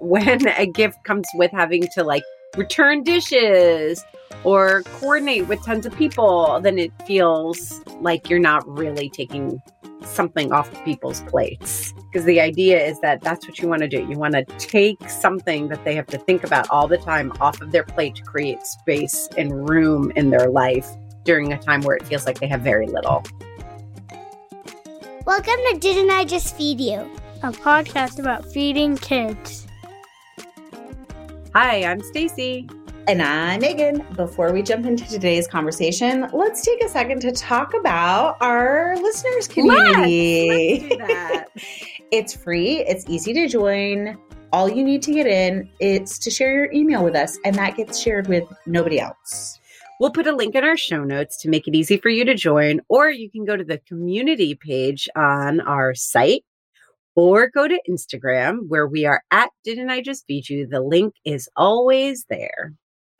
When a gift comes with having to like return dishes or coordinate with tons of people, then it feels like you're not really taking something off of people's plates. Because the idea is that that's what you want to do. You want to take something that they have to think about all the time off of their plate to create space and room in their life during a time where it feels like they have very little. Welcome to Didn't I Just Feed You? A podcast about feeding kids. Hi, I'm Stacy. And I'm Megan. Before we jump into today's conversation, let's take a second to talk about our listeners community. Let's, let's do that. it's free, it's easy to join. All you need to get in is to share your email with us, and that gets shared with nobody else. We'll put a link in our show notes to make it easy for you to join, or you can go to the community page on our site or go to Instagram where we are at Didn't I Just Feed You? The link is always there.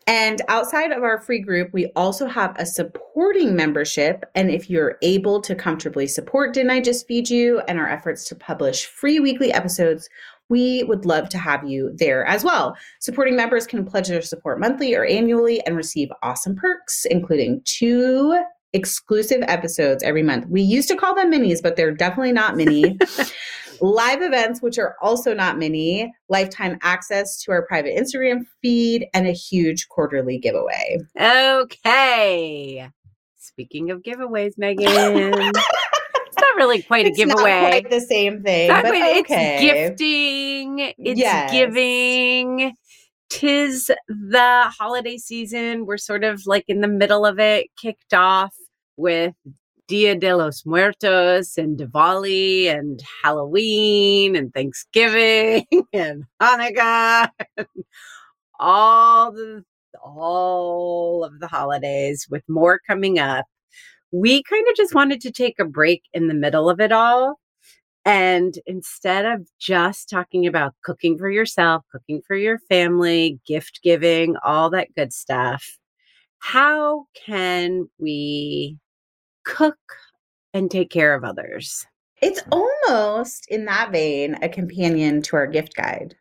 And outside of our free group, we also have a supporting membership. And if you're able to comfortably support Didn't I Just Feed You and our efforts to publish free weekly episodes, we would love to have you there as well. Supporting members can pledge their support monthly or annually and receive awesome perks, including two exclusive episodes every month. We used to call them minis, but they're definitely not mini. live events, which are also not many, lifetime access to our private Instagram feed, and a huge quarterly giveaway. Okay. Speaking of giveaways, Megan. it's not really quite it's a giveaway. the same thing. But okay. It's gifting. It's Yes. giving. Tis the holiday season. We're sort of like in the middle of it, kicked off with Dia de los Muertos and Diwali and Halloween and Thanksgiving and Hanukkah. and all the all of the holidays with more coming up. We kind of just wanted to take a break in the middle of it all. And instead of just talking about cooking for yourself, cooking for your family, gift giving, all that good stuff, how can we cook and take care of others? It's almost in that vein a companion to our gift guide.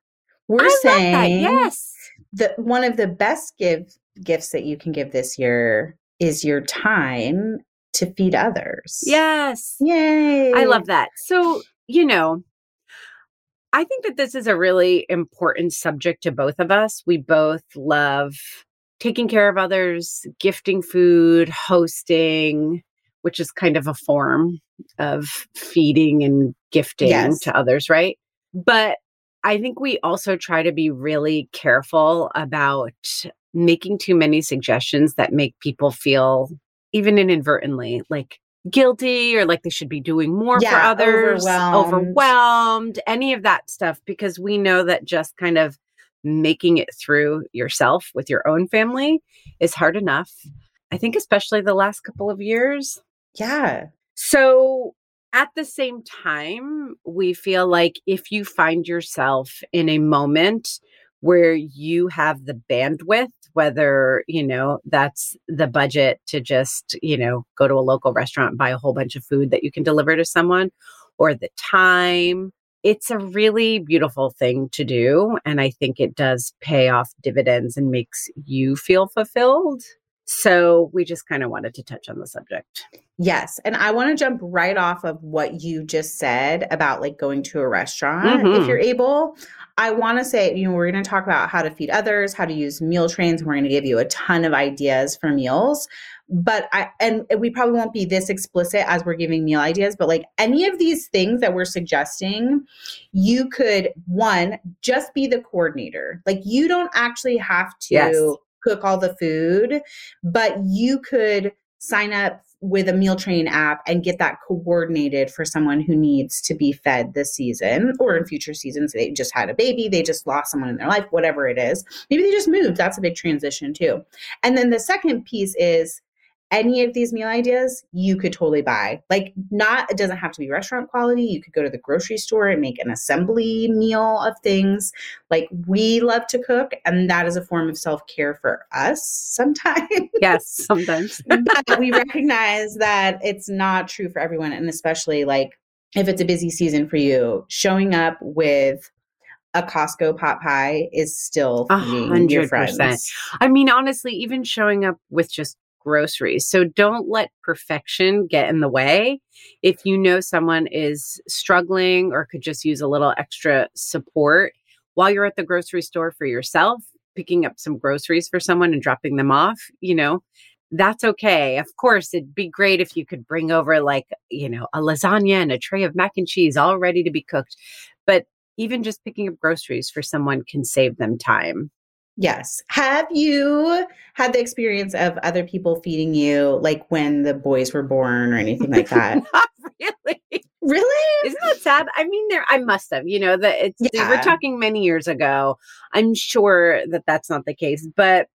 We're I saying. Yes. that one of the best give gifts that you can give this year is your time to feed others. Yes. Yay. I love that. So, you know, I think that this is a really important subject to both of us. We both love taking care of others, gifting food, hosting, which is kind of a form of feeding and gifting Yes. to others, right? But I think we also try to be really careful about making too many suggestions that make people feel, even inadvertently, like guilty or like they should be doing more for others, overwhelmed. overwhelmed, any of that stuff, because we know that just kind of making it through yourself with your own family is hard enough. I think, especially the last couple of years. Yeah. So, at the same time, we feel like if you find yourself in a moment where you have the bandwidth, whether, you know, that's the budget to just, you know, go to a local restaurant and buy a whole bunch of food that you can deliver to someone, or the time, it's a really beautiful thing to do. And I think it does pay off dividends and makes you feel fulfilled. So, we just kind of wanted to touch on the subject. Yes. And I want to jump right off of what you just said about like going to a restaurant Mhm. if you're able. I want to say, you know, we're going to talk about how to feed others, how to use meal trains. and We're going to give you a ton of ideas for meals. But I, and we probably won't be this explicit as we're giving meal ideas, but like any of these things that we're suggesting, you could, one, just be the coordinator. Like you don't actually have to Yes. Cook all the food, but you could sign up with a meal train app and get that coordinated for someone who needs to be fed this season or in future seasons. They just had a baby, they just lost someone in their life, whatever it is. Maybe they just moved. That's a big transition too. And then the second piece is any of these meal ideas you could totally buy. Like not it doesn't have to be restaurant quality. You could go to the grocery store and make an assembly meal of things. Like we love to cook and that is a form of self-care for us sometimes. Yes, sometimes. but we recognize that it's not true for everyone and especially like if it's a busy season for you, showing up with a Costco pot pie is still feeding your friends. I mean, honestly, even showing up with just groceries. So don't let perfection get in the way. If you know someone is struggling or could just use a little extra support while you're at the grocery store for yourself, picking up some groceries for someone and dropping them off, you know, that's okay. Of course, it'd be great if you could bring over like, you know, a lasagna and a tray of mac and cheese all ready to be cooked. But even just picking up groceries for someone can save them time. Yes. Have you had the experience of other people feeding you, like when the boys were born or anything like that? Not really. Really? Isn't that sad? I mean, there I must have. You know that it's Yeah. we're talking many years ago. I'm sure that that's not the case, but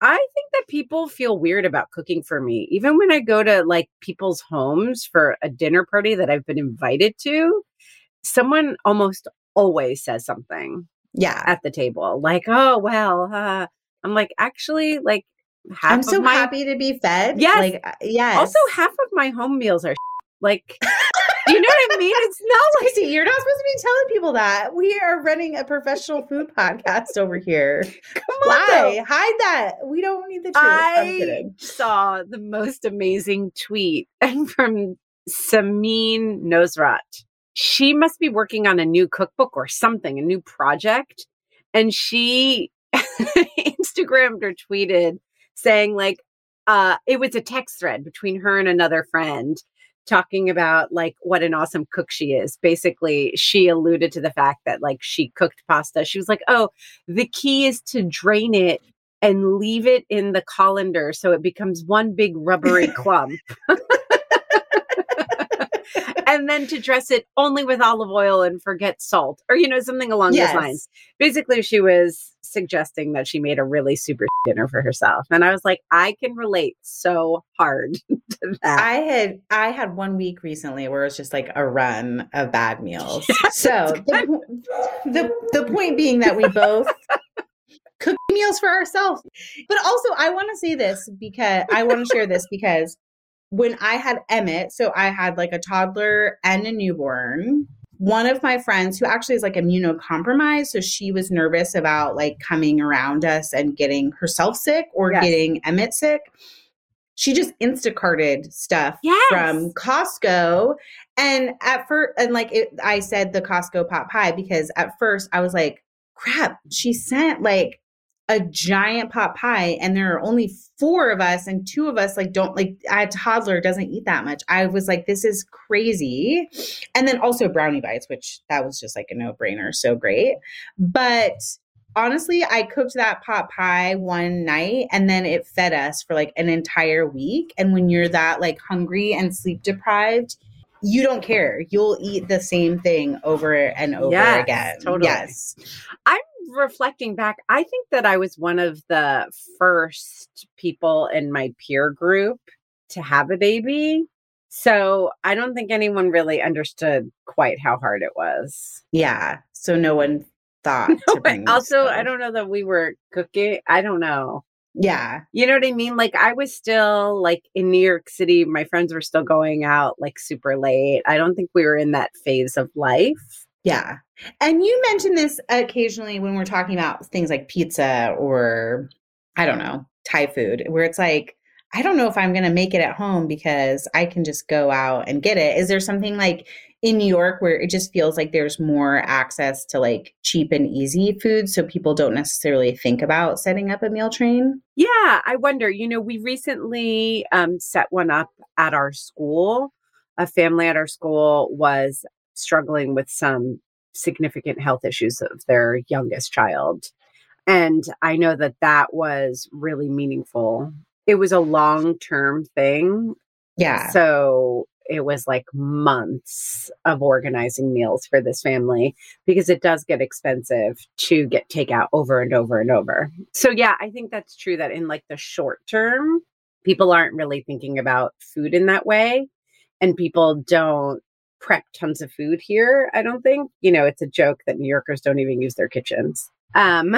I think that people feel weird about cooking for me, even when I go to like people's homes for a dinner party that I've been invited to. Someone almost always says something Yeah. at the table, like, "Oh well," uh, I'm like, actually, like half I'm of so my happy to be fed. Yes. Like, uh, yes. also half of my home meals are like, you know what I mean? It's not like Stacy, you're not supposed to be telling people that. We are running a professional food podcast over here. come on. Though. Hide that. We don't need the truth. I saw the most amazing tweet from Samin Nosrat. She must be working on a new cookbook or something, a new project. And she Instagrammed or tweeted saying, like, uh, it was a text thread between her and another friend talking about like what an awesome cook she is. Basically, she alluded to the fact that like she cooked pasta. She was like, oh, the key is to drain it and leave it in the colander so it becomes one big rubbery clump. and then to dress it only with olive oil and forget salt or you know something along Yes. those lines. Basically she was suggesting that she made a really super dinner for herself and I was like I can relate so hard to that. I had I had one week recently where it was just like a run of bad meals. so the, the the point being that we both cook meals for ourselves. But also I want to say this because I want to share this because when I had Emmett, so I had like a toddler and a newborn. One of my friends who actually is like immunocompromised, so she was nervous about like coming around us and getting herself sick or Yes. getting Emmett sick. She just Instacarted stuff Yes. from Costco. And at first, and like it, I said the Costco pot pie because at first I was like, crap, she sent like a giant pot pie and there are only four of us and two of us like don't like a toddler doesn't eat that much. I was like, this is crazy. And then also brownie bites, which that was just like a no brainer. So great. But honestly, I cooked that pot pie one night and then it fed us for like an entire week. And when you're that like hungry and sleep deprived, you don't care. You'll eat the same thing over and over Yes, again. totally. Yes. I'm reflecting back, I think that I was one of the first people in my peer group to have a baby. So I don't think anyone really understood quite how hard it was. Yeah. So no one thought to bring this also, I don't know that we were cooking. I don't know. Yeah. You know what I mean? Like I was still like in New York City, my friends were still going out like super late. I don't think we were in that phase of life. Yeah. And you mention this occasionally when we're talking about things like pizza or I don't know, Thai food, where it's like, I don't know if I'm going to make it at home because I can just go out and get it. Is there something like in New York where it just feels like there's more access to like cheap and easy food so people don't necessarily think about setting up a meal train? Yeah, I wonder. You know, we recently um, set one up at our school. A family at our school was struggling with some significant health issues of their youngest child. And I know that that was really meaningful. It was a long term thing. Yeah. So it was like months of organizing meals for this family because it does get expensive to get takeout over and over and over. So yeah, I think that's true that in like the short term, people aren't really thinking about food in that way and people don't prep tons of food here, I don't think. You know, it's a joke that New Yorkers don't even use their kitchens. Um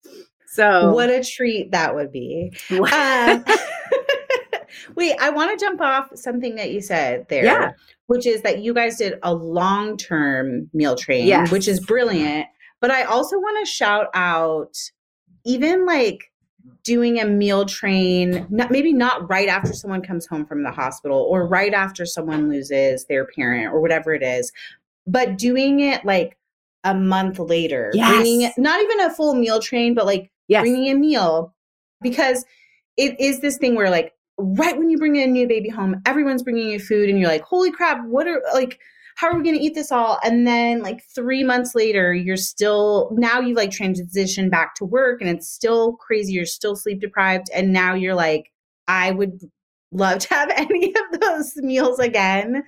so what a treat that would be. Um, Wait, I want to jump off something that you said there, Yeah. which is that you guys did a long term meal train, Yes. which is brilliant. But I also want to shout out even like doing a meal train, not, maybe not right after someone comes home from the hospital or right after someone loses their parent or whatever it is, but doing it like a month later, Yes. bringing it, not even a full meal train, but like yes. bringing a meal because it is this thing where like right when you bring a new baby home everyone's bringing you food and you're like holy crap what are like how are we going to eat this all? And then like three months later you're still now you like transition back to work and it's still crazy you're still sleep deprived and now you're like i would love to have any of those meals again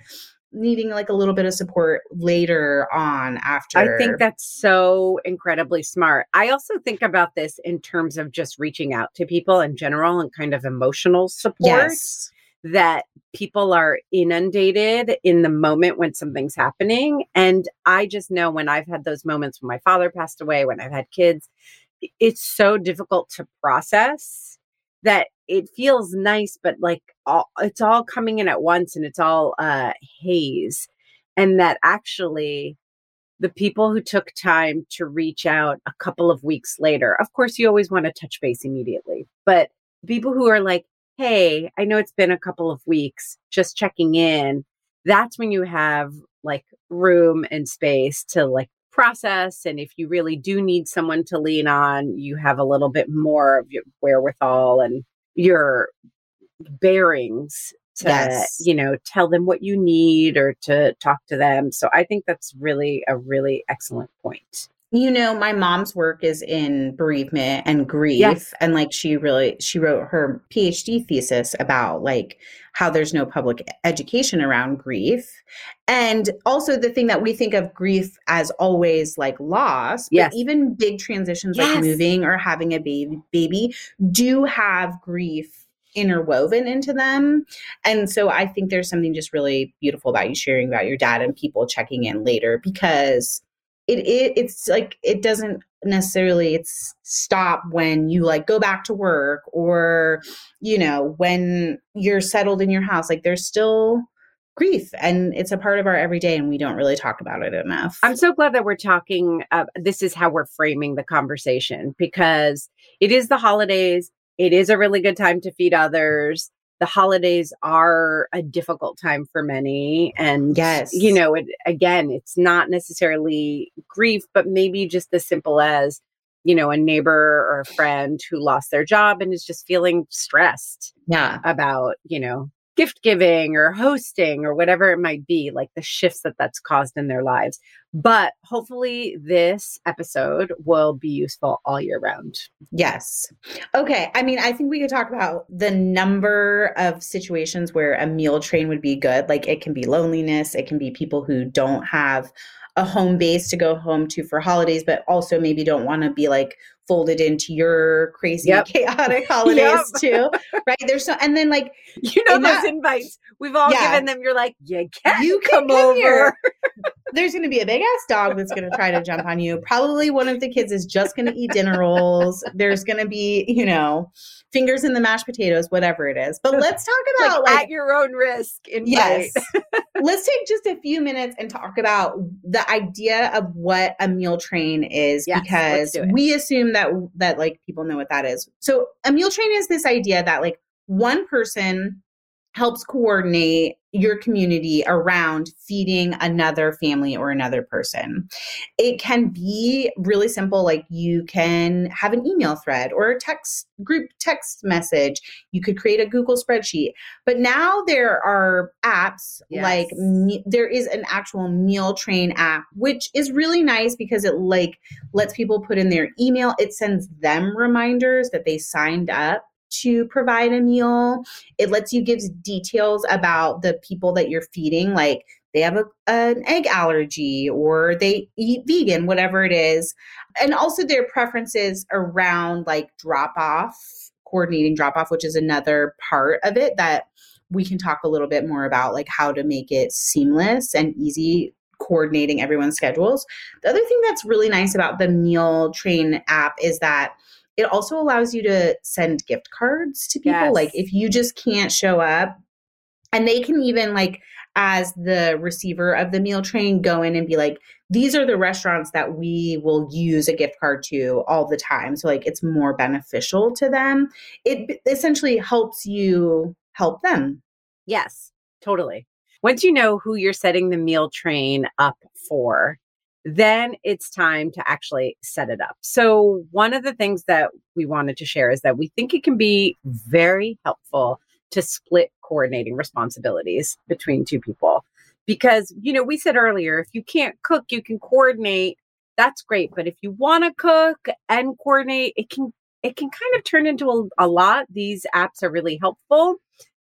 needing like a little bit of support later on after I think that's so incredibly smart. I also think about this in terms of just reaching out to people in general and kind of emotional support. Yes that people are inundated in the moment when something's happening. And I just know when I've had those moments when my father passed away, when I've had kids, it's so difficult to process that it feels nice, but like all, it's all coming in at once and it's all uh, haze. And that actually, the people who took time to reach out a couple of weeks later, of course, you always want to touch base immediately, but people who are like, hey, I know it's been a couple of weeks, just checking in, that's when you have like room and space to like process. And if you really do need someone to lean on, you have a little bit more of your wherewithal and your bearings to, Yes. you know, tell them what you need or to talk to them. So I think that's really a really excellent point. You know my mom's work is in bereavement and grief Yes. and like she really she wrote her phd thesis about like how there's no public education around grief. And also the thing that we think of grief as always like loss but even big transitions like moving or having a baby baby do have grief interwoven into them. And so i think there's something just really beautiful about you sharing about your dad and people checking in later because it, it it's like it doesn't necessarily it's stop when you like go back to work or you know when you're settled in your house like there's still grief and it's a part of our everyday and we don't really talk about it enough I'm so glad that we're talking. Uh, this is how we're framing the conversation because it is the holidays. It is a really good time to feed others. The holidays are a difficult time for many. And, Yes. you know, it, again, it's not necessarily grief, but maybe just as simple as, you know, a neighbor or a friend who lost their job and is just feeling stressed yeah about, you know, gift giving or hosting or whatever it might be, like the shifts that that's caused in their lives. But hopefully, this episode will be useful all year round. Yes. Okay. I mean, I think we could talk about the number of situations where a meal train would be good. Like it can be loneliness, it can be people who don't have a home base to go home to for holidays, but also maybe don't want to be like folded into your crazy, Yep. chaotic holidays too. Right. There's so, and then like You know, those that- invites, we've all Yeah. given them, you're like, you can you can come, come over. here. There's going to be a big ass dog that's going to try to jump on you. Probably one of the kids is just going to eat dinner rolls. There's going to be, you know, fingers in the mashed potatoes, whatever it is. But let's talk about like, at your own risk. Invite. yes. let's take just a few minutes and talk about the idea of what a meal train is Yes, because we assume that that like people know what that is. So a meal train is this idea that like one person helps coordinate your community around feeding another family or another person. It can be really simple like you can have an email thread or a text group text message. You could create a Google spreadsheet. But now there are apps Yes. like me- there is an actual meal train app which is really nice because it like lets people put in their email. It sends them reminders that they signed up to provide a meal. It lets you give details about the people that you're feeding, like they have a, an egg allergy or they eat vegan, whatever it is. And also their preferences around like drop off, coordinating drop off, which is another part of it that we can talk a little bit more about, like how to make it seamless and easy coordinating everyone's schedules. The other thing that's really nice about the Meal Train app is that it also allows you to send gift cards to people. Yes. Like if you just can't show up, and they can even like as the receiver of the meal train go in and be like these are the restaurants that we will use a gift card to all the time so like it's more beneficial to them it essentially helps you help them Yes, totally. Once you know who you're setting the meal train up for, then it's time to actually set it up. So, one of the things that we wanted to share is that we think it can be very helpful to split coordinating responsibilities between two people. Because, you know, we said earlier, if you can't cook, you can coordinate. That's great. But if you want to cook and coordinate, it can it can kind of turn into a, a lot. These apps are really helpful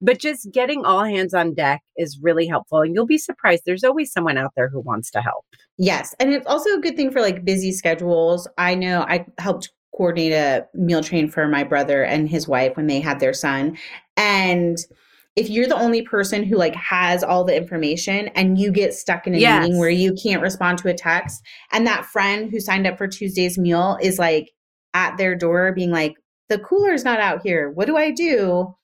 but just getting all hands on deck is really helpful and you'll be surprised there's always someone out there who wants to help. Yes and it's also a good thing for like busy schedules. I know i helped coordinate a meal train for my brother and his wife when they had their son and if you're the only person who like has all the information and you get stuck in a Yes. meeting where you can't respond to a text and that friend who signed up for tuesday's meal is like at their door being like the cooler's not out here. What do i do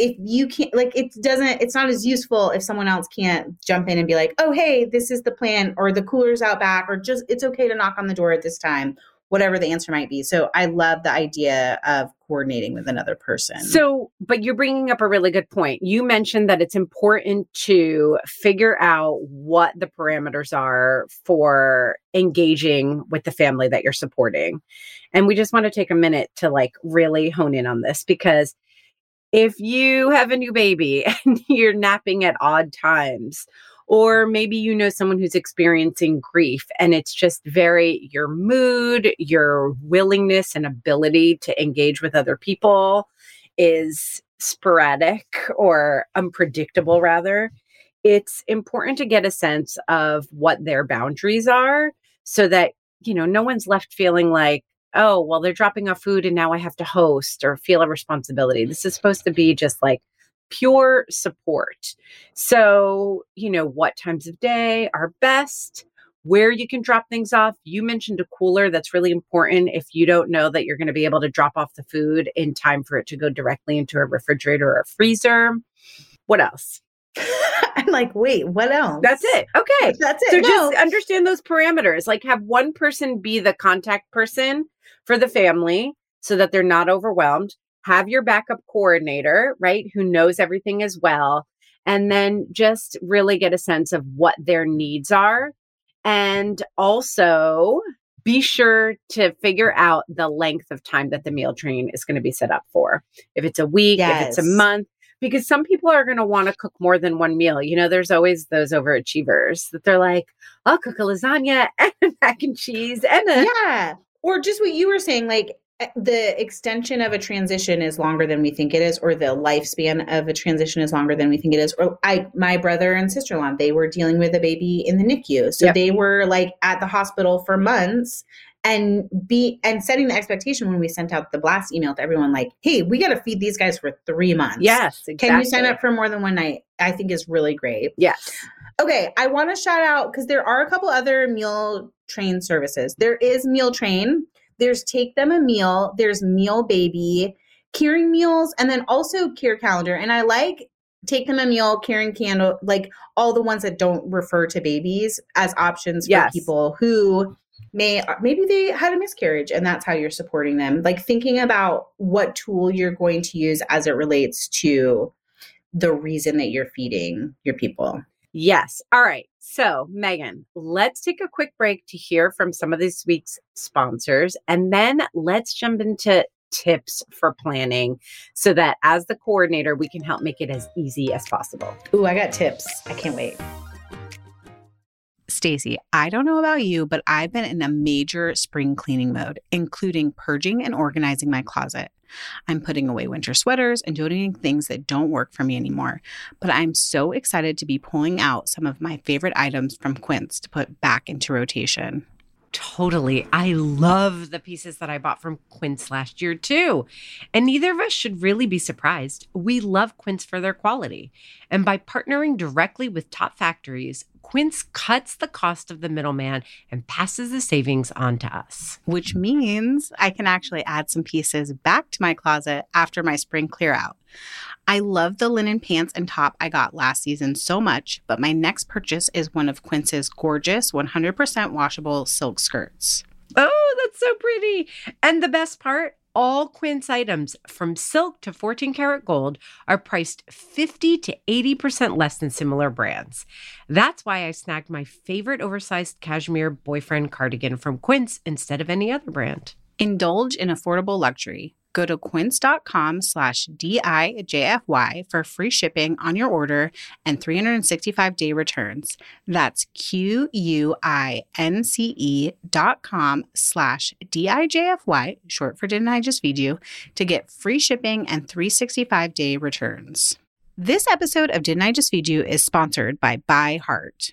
if you can't like it doesn't it's not as useful if someone else can't jump in and be like oh hey this is the plan or the cooler's out back or just it's okay to knock on the door at this time whatever the answer might be. So i love the idea of coordinating with another person. So but you're bringing up a really good point. You mentioned that it's important to figure out what the parameters are for engaging with the family that you're supporting. And we just want to take a minute to like really hone in on this because if you have a new baby and you're napping at odd times, or maybe you know someone who's experiencing grief and it's just very your mood, your willingness and ability to engage with other people is sporadic or unpredictable, rather. It's important to get a sense of what their boundaries are so that, you know, no one's left feeling like, oh, well, they're dropping off food and now I have to host or feel a responsibility. This is supposed to be just like pure support. So, you know, what times of day are best, where you can drop things off. You mentioned a cooler. That's really important if you don't know that you're going to be able to drop off the food in time for it to go directly into a refrigerator or a freezer. What else? i'm like wait what else That's it. Okay. that's it So No. just understand those parameters. Like have one person be the contact person for the family so that they're not overwhelmed. Have your backup coordinator, right, who knows everything as well. And then just really get a sense of what their needs are. And also be sure to figure out the length of time that the meal train is going to be set up for. If it's a week, if it's a month, because some people are going to want to cook more than one meal. You know, there's always those overachievers that they're like, I'll cook a lasagna and a mac and cheese and a. yeah or just what you were saying like eh, the extension of a transition is longer than we think it is or the lifespan of a transition is longer than we think it is or i my brother and sister-in-law they were dealing with a baby in the nicu so Yep. they were like at the hospital for months and be and setting the expectation when we sent out the blast email to everyone like hey we got to feed these guys for three months Yes, exactly. can you sign up for more than one night i think is really great Yes. Okay, I want to shout out because there are a couple other meal train services. There is Meal Train, there's Take Them a Meal, there's Meal Baby, Caring Meals, and then also Care Calendar. And I like Take Them a Meal, Caring Candle, like all the ones that don't refer to babies as options for Yes. people who may uh, maybe they had a miscarriage and that's how you're supporting them. Like thinking about what tool you're going to use as it relates to the reason that you're feeding your people. Yes. All right. So, Megan, let's take a quick break to hear from some of this week's sponsors, and then let's jump into tips for planning so that as the coordinator, we can help make it as easy as possible. Ooh, I got tips. I can't wait. Stacy, I don't know about you, but I've been in a major spring cleaning mode, including purging and organizing my closet. I'm putting away winter sweaters and donating things that don't work for me anymore. But I'm so excited to be pulling out some of my favorite items from Quince to put back into rotation. Totally. I love the pieces that I bought from Quince last year, too. And neither of us should really be surprised. We love Quince for their quality. And by partnering directly with top factories, Quince cuts the cost of the middleman and passes the savings on to us. Which means I can actually add some pieces back to my closet after my spring clear out. I love the linen pants and top I got last season so much, but my next purchase is one of Quince's gorgeous 100% washable silk skirts. Oh, that's so pretty. And the best part, all Quince items from silk to 14 karat gold are priced 50 to 80% less than similar brands. That's why I snagged my favorite oversized cashmere boyfriend cardigan from Quince instead of any other brand. Indulge in affordable luxury. Go to quince.com slash DIJFY for free shipping on your order and 365 day returns. That's Q U I N C E dot com slash DIJFY, short for Didn't I Just Feed You, to get free shipping and 365 day returns. This episode of Didn't I Just Feed You is sponsored by ByHeart.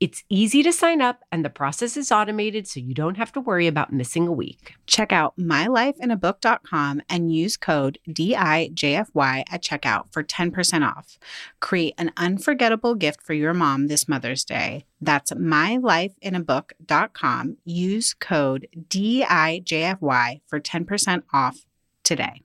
It's easy to sign up and the process is automated so you don't have to worry about missing a week. Check out mylifeinabook.com and use code DIJFY at checkout for 10% off. Create an unforgettable gift for your mom this Mother's Day. That's mylifeinabook.com. Use code DIJFY for 10% off today.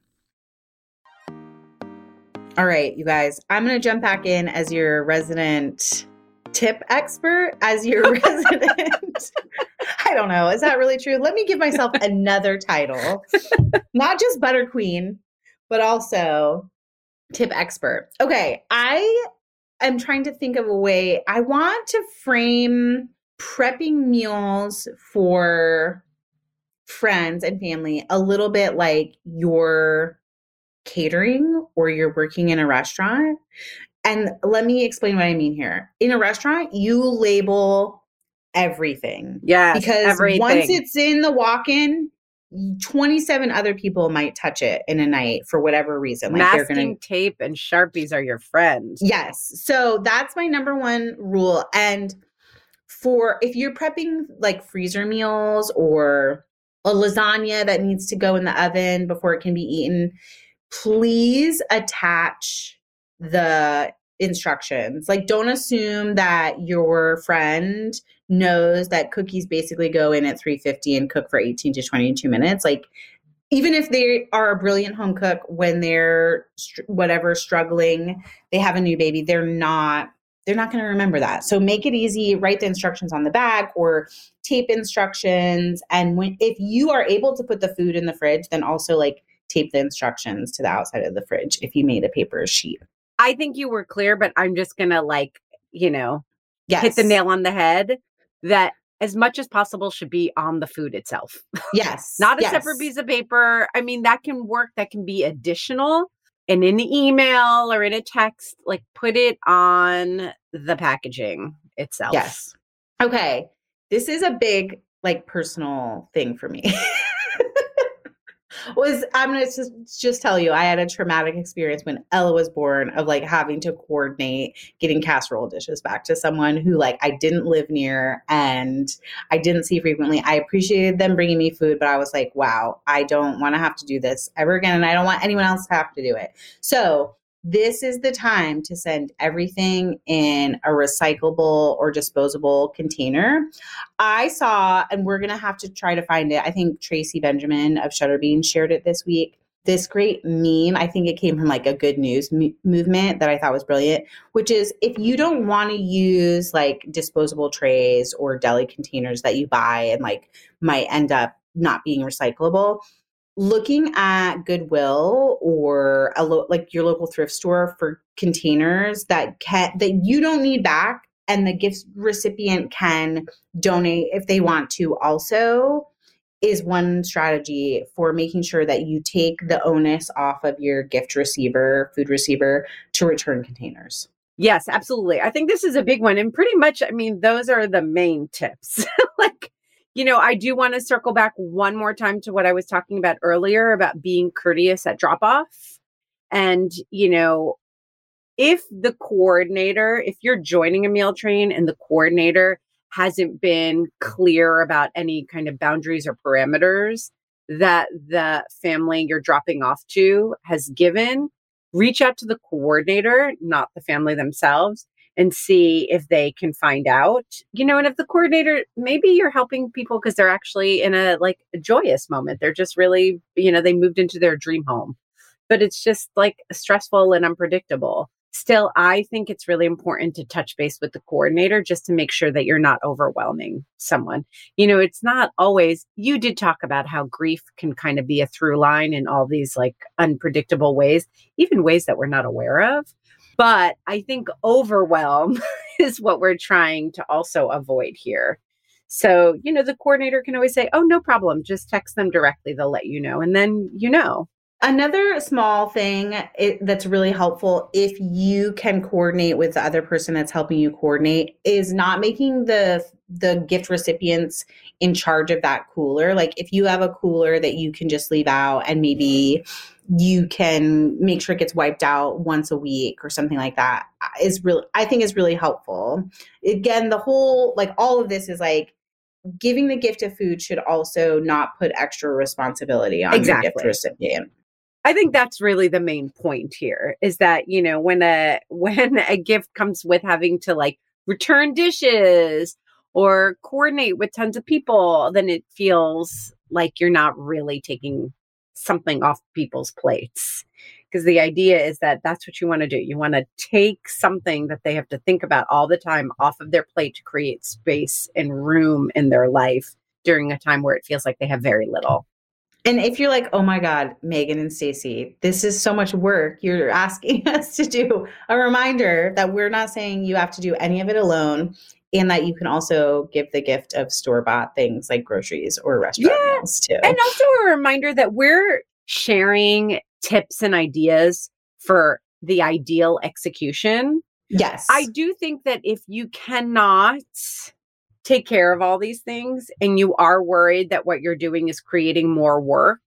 All right, you guys, I'm going to jump back in as your resident tip expert as your resident. I don't know. Is that really true? Let me give myself another title. Not just butter queen, but also tip expert. Okay, I am trying to think of a way I want to frame prepping meals for friends and family a little bit like you're catering or you're working in a restaurant and let me explain what I mean here. In a restaurant, you label everything. Yeah. Because everything. once it's in the walk in, 27 other people might touch it in a night for whatever reason. Like Masking they're gonna tape and sharpies are your friends. Yes. So that's my number one rule. And for if you're prepping like freezer meals or a lasagna that needs to go in the oven before it can be eaten, please attach the instructions. Like, don't assume that your friend knows that cookies basically go in at 350 and cook for 18 to 22 minutes. Like even if they are a brilliant home cook when they're whatever struggling, they have a new baby, they're not they're not going to remember that. So make it easy, write the instructions on the back or tape instructions and when if you are able to put the food in the fridge, then also like tape the instructions to the outside of the fridge if you made a paper sheet. I think you were clear, but I'm just going to like, you know, yes. hit the nail on the head that as much as possible should be on the food itself. Yes. Not a yes. separate piece of paper. I mean, that can work, that can be additional. And in the email or in a text, like put it on the packaging itself. Yes. Okay. This is a big, like, personal thing for me. was I'm gonna just just tell you I had a traumatic experience when Ella was born of like having to coordinate getting casserole dishes back to someone who like I didn't live near and I didn't see frequently. I appreciated them bringing me food, but I was like, wow, I don't want to have to do this ever again, and I don't want anyone else to have to do it. So this is the time to send everything in a recyclable or disposable container. I saw, and we're going to have to try to find it. I think Tracy Benjamin of Shutterbean shared it this week. This great meme, I think it came from like a good news m- movement that I thought was brilliant, which is if you don't want to use like disposable trays or deli containers that you buy and like might end up not being recyclable, looking at Goodwill or a lo- like your local thrift store for containers that can that you don't need back and the gift recipient can donate if they want to also is one strategy for making sure that you take the onus off of your gift receiver, food receiver to return containers. Yes, absolutely. I think this is a big one. And pretty much, I mean, those are the main tips. like you know, I do want to circle back one more time to what I was talking about earlier about being courteous at drop off. And, you know, if the coordinator, if you're joining a meal train and the coordinator hasn't been clear about any kind of boundaries or parameters that the family you're dropping off to has given, reach out to the coordinator, not the family themselves, and see if they can find out you know and if the coordinator maybe you're helping people because they're actually in a like a joyous moment. They're just really you know they moved into their dream home. But it's just like stressful and unpredictable. Still i think it's really important to touch base with the coordinator just to make sure that you're not overwhelming someone. You know it's not always you did talk about how grief can kind of be a through line in all these like unpredictable ways even ways that we're not aware of but I think overwhelm is what we're trying to also avoid here. So, you know, the coordinator can always say, oh, no problem. Just text them directly. They'll let you know. And then you know. Another small thing it, that's really helpful if you can coordinate with the other person that's helping you coordinate is not making the the gift recipients in charge of that cooler. Like if you have a cooler that you can just leave out and maybe you can make sure it gets wiped out once a week or something like that uh, is really I think is really helpful. Again, the whole like all of this is like giving the gift of food should also not put extra responsibility on exactly. the gift recipient. I think that's really the main point here is that, you know, when a when a gift comes with having to like return dishes or coordinate with tons of people, then it feels like you're not really taking something off people's plates. Because the idea is that that's what you want to do. You want to take something that they have to think about all the time off of their plate to create space and room in their life during a time where it feels like they have very little. And if you're like, oh my God, Megan and Stacy, this is so much work you're asking us to do, a reminder that we're not saying you have to do any of it alone and that you can also give the gift of store bought things like groceries or restaurant yeah. meals too. And also a reminder that we're sharing tips and ideas for the ideal execution. Yes. I do think that if you cannot take care of all these things and you are worried that what you're doing is creating more work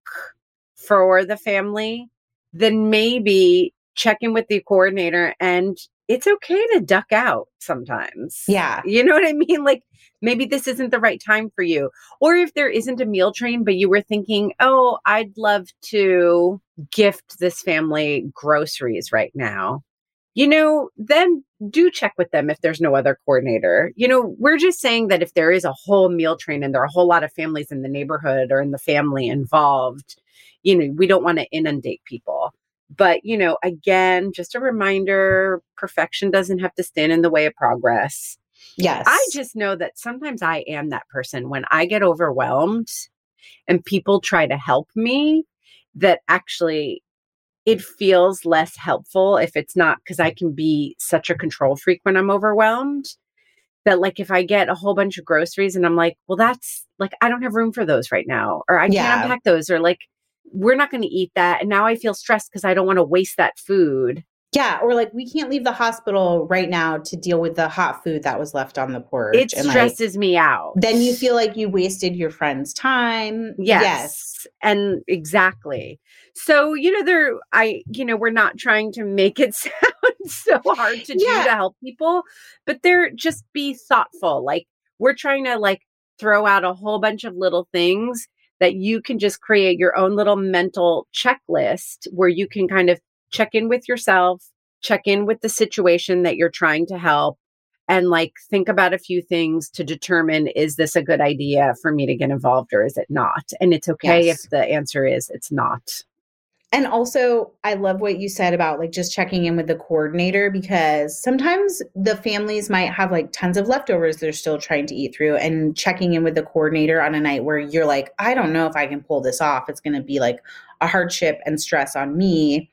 for the family, then maybe check in with the coordinator and it's okay to duck out sometimes. Yeah. You know what I mean? Like maybe this isn't the right time for you. Or if there isn't a meal train, but you were thinking, oh, I'd love to gift this family groceries right now. you know, then do check with them if there's no other coordinator. You know, we're just saying that if there is a whole meal train and there are a whole lot of families in the neighborhood or in the family involved, you know, we don't want to inundate people. But, you know, again, just a reminder perfection doesn't have to stand in the way of progress. Yes. I just know that sometimes I am that person when I get overwhelmed and people try to help me, that actually it feels less helpful if it's not because I can be such a control freak when I'm overwhelmed. That, like, if I get a whole bunch of groceries and I'm like, well, that's like, I don't have room for those right now, or I Yeah. can't unpack those, or like, we're not going to eat that. And now I feel stressed because I don't want to waste that food. Yeah, or like we can't leave the hospital right now to deal with the hot food that was left on the porch. It and, like, stresses me out. then you feel like you wasted your friend's time. Yes. And exactly. So, you know, there, I, you know, we're not trying to make it sound so hard to do to help people, but they're just be thoughtful. Like, we're trying to like throw out a whole bunch of little things that you can just create your own little mental checklist where you can kind of check in with yourself, check in with the situation that you're trying to help, and like think about a few things to determine is this a good idea for me to get involved or is it not? And it's okay Yes. if the answer is it's not. And also, I love what you said about like just checking in with the coordinator because sometimes the families might have like tons of leftovers they're still trying to eat through, and checking in with the coordinator on a night where you're like, I don't know if I can pull this off. It's going to be like a hardship and stress on me.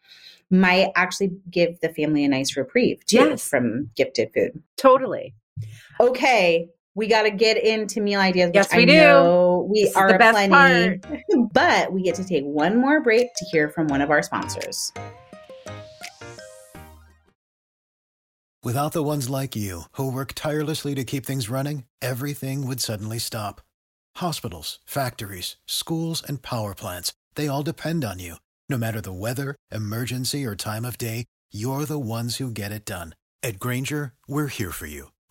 Might actually give the family a nice reprieve too Yes. from gifted food. Totally. Okay, we got to get into meal ideas. Which Yes, we I do. Know we This are the best plenty, but we get to take one more break to hear from one of our sponsors. Without the ones like you, who work tirelessly to keep things running, everything would suddenly stop. Hospitals, factories, schools, and power plants, they all depend on you. No matter the weather, emergency, or time of day, you're the ones who get it done. At Grainger, we're here for you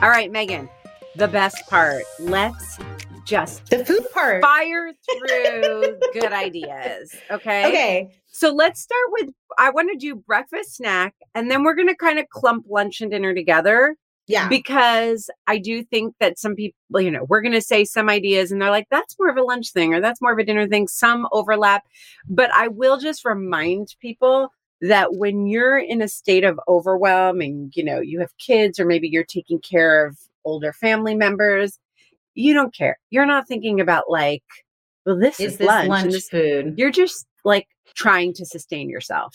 All right, Megan, the best part. Let's just The food part. fire through good ideas. Okay. Okay. So let's start with I want to do breakfast snack and then we're going to kind of clump lunch and dinner together Yeah. because I do think that some people, you know, we're going to say some ideas and they're like, that's more of a lunch thing or that's more of a dinner thing. Some overlap. But I will just remind people that when you're in a state of overwhelm and, you know, you have kids or maybe you're taking care of older family members, you don't care. You're not thinking about like, well, this is, is this lunch. lunch, this food? you're just like trying to sustain yourself.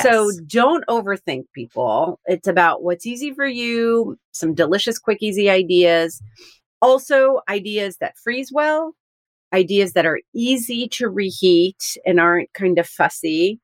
So don't overthink people. It's about what's easy for you, some delicious, quick, easy ideas. Also, ideas that freeze well, ideas that are easy to reheat and aren't kind of fussy.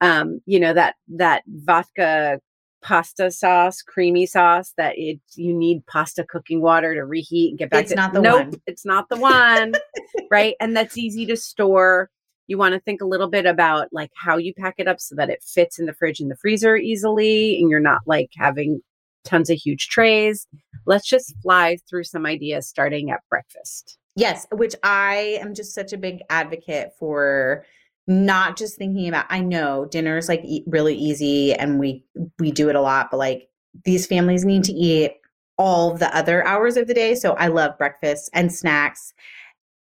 Um, you know, that that vodka pasta sauce, creamy sauce that it you need pasta cooking water to reheat and get back It's to not the nope, one. it's not the one. right. And that's easy to store. You want to think a little bit about like how you pack it up so that it fits in the fridge and the freezer easily and you're not like having tons of huge trays. Let's just fly through some ideas starting at breakfast. Yes, which I am just such a big advocate for not just thinking about I know dinner is like e- really easy and we we do it a lot, but like these families need to eat all the other hours of the day. So I love breakfast and snacks.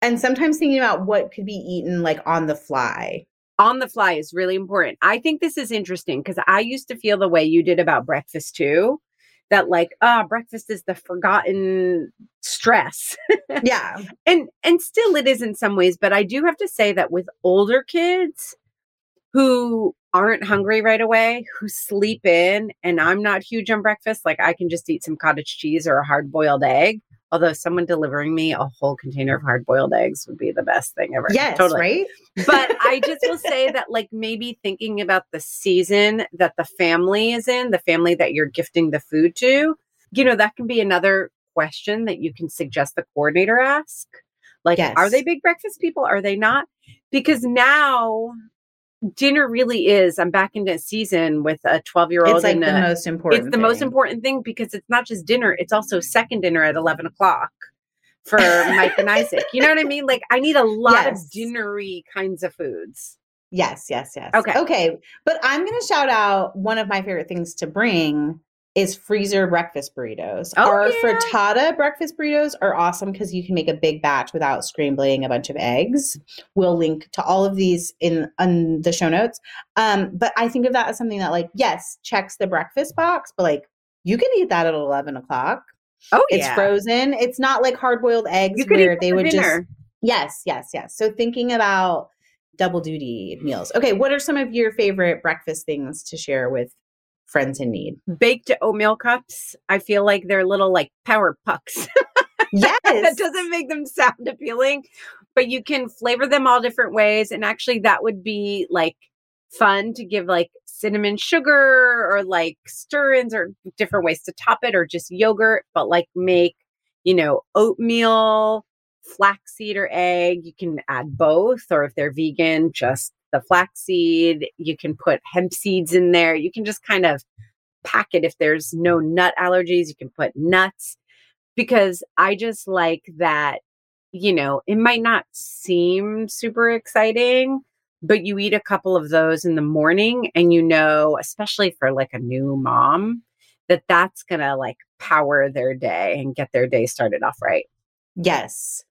And sometimes thinking about what could be eaten like on the fly. On the fly is really important. I think this is interesting because I used to feel the way you did about breakfast too. That like, ah, breakfast is the forgotten stress. Yeah. and and still it is in some ways but i do have to say that with older kids who aren't hungry right away, who sleep in, and I'm not huge on breakfast, like I can just eat some cottage cheese or a hard boiled egg. Although someone delivering me a whole container of hard boiled eggs would be the best thing ever. Yes, totally. right? but I just will say that, like, maybe thinking about the season that the family is in, the family that you're gifting the food to, you know, that can be another question that you can suggest the coordinator ask. Like, Yes. are they big breakfast people? Are they not? Because now dinner really is, I'm back into season with a 12 year old. It's like and the a, most important. it's the most important thing because it's not just dinner, it's also second dinner at 11 o'clock for Mike and Isaac. You know what I mean? Like, I need a lot Yes. of dinnery kinds of foods. Yes, yes, yes. Okay. Okay. But I'm going to shout out one of my favorite things to bring is freezer breakfast burritos. Oh, Our yeah. frittata breakfast burritos are awesome because you can make a big batch without scrambling a bunch of eggs. We'll link to all of these in, in the show notes. Um, but I think of that as something that, like, yes, checks the breakfast box, but like you can eat that at 11 o'clock. Oh, It's yeah. frozen. It's not like hard boiled eggs You where they would just. Yes, yes, yes. So thinking about double duty meals. Okay, what are some of your favorite breakfast things to share with friends in need? baked oatmeal cups. I feel like they're little like power pucks. Yes. that doesn't make them sound appealing, but you can flavor them all different ways. And actually, that would be like fun to give like cinnamon sugar or like stir ins or different ways to top it or just yogurt, but like make, you know, oatmeal, flaxseed or egg. You can add both, or if they're vegan, just the flaxseed. You can put hemp seeds in there. You can just kind of pack it if there's no nut allergies. You can put nuts because I just like that, you know, it might not seem super exciting, but you eat a couple of those in the morning and you know, especially for like a new mom, that that's going to like power their day and get their day started off right. Yes.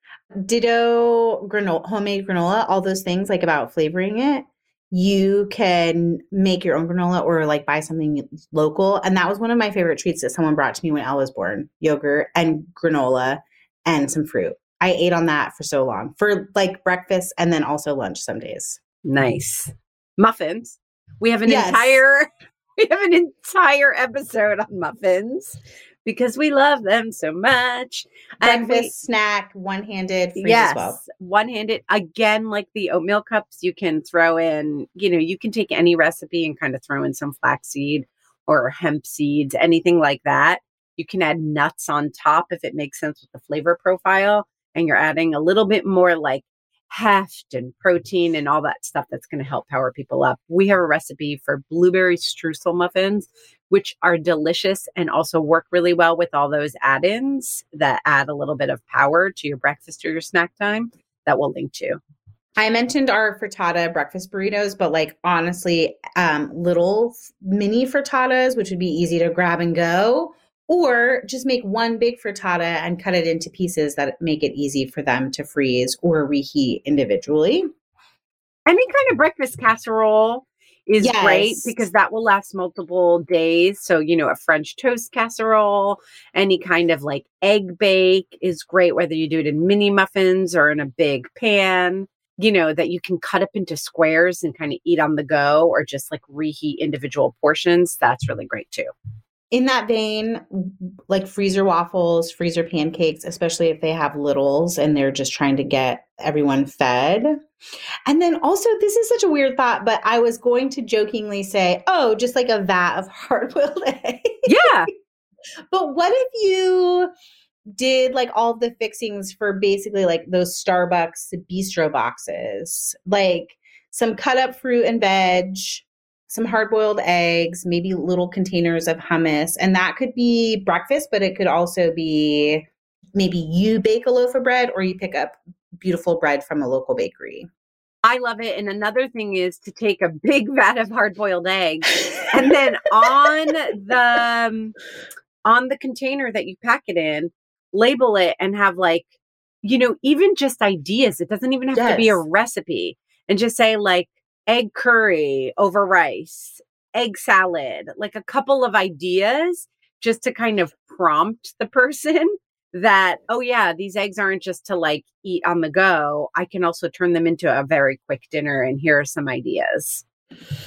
Ditto granola, homemade granola, all those things like about flavoring it. You can make your own granola or like buy something local. And that was one of my favorite treats that someone brought to me when Elle was born yogurt and granola and some fruit. I ate on that for so long for like breakfast and then also lunch some days. Nice. Muffins. We have an Yes. entire we have an entire episode on muffins because we love them so much. And we- Breakfast, snack, one handed, yes, as well. one-handed. Again, like the oatmeal cups, you can throw in. You know, you can take any recipe and kind of throw in some flaxseed or hemp seeds, anything like that. You can add nuts on top if it makes sense with the flavor profile, and you're adding a little bit more like heft and protein and all that stuff that's going to help power people up. We have a recipe for blueberry streusel muffins, which are delicious and also work really well with all those add ins that add a little bit of power to your breakfast or your snack time that we'll link to. I mentioned our frittata breakfast burritos, but like honestly, um, little mini frittatas, which would be easy to grab and go, or just make one big frittata and cut it into pieces that make it easy for them to freeze or reheat individually. Any kind of breakfast casserole is great because that will last multiple days. So, you know, a French toast casserole, any kind of like egg bake is great, whether you do it in mini muffins or in a big pan, you know, that you can cut up into squares and kind of eat on the go or just like reheat individual portions. That's really great too. In that vein, like freezer waffles, freezer pancakes, especially if they have littles and they're just trying to get everyone fed. And then also, this is such a weird thought, but I was going to jokingly say, oh, just like a vat of hard boiled eggs. Yeah. But what if you did like all the fixings for basically like those Starbucks bistro boxes? Like some cut up fruit and veg, some hard boiled eggs, maybe little containers of hummus. And that could be breakfast, but it could also be maybe you bake a loaf of bread or you pick up beautiful bread from a local bakery. I love it. And another thing is to take a big vat of hard boiled eggs and then on the um, on the container that you pack it in, label it and have like, you know, even just ideas. It doesn't even have to be a recipe. And just say like egg curry over rice, egg salad, like a couple of ideas just to kind of prompt the person that, oh yeah, these eggs aren't just to like eat on the go. I can also turn them into a very quick dinner and here are some ideas.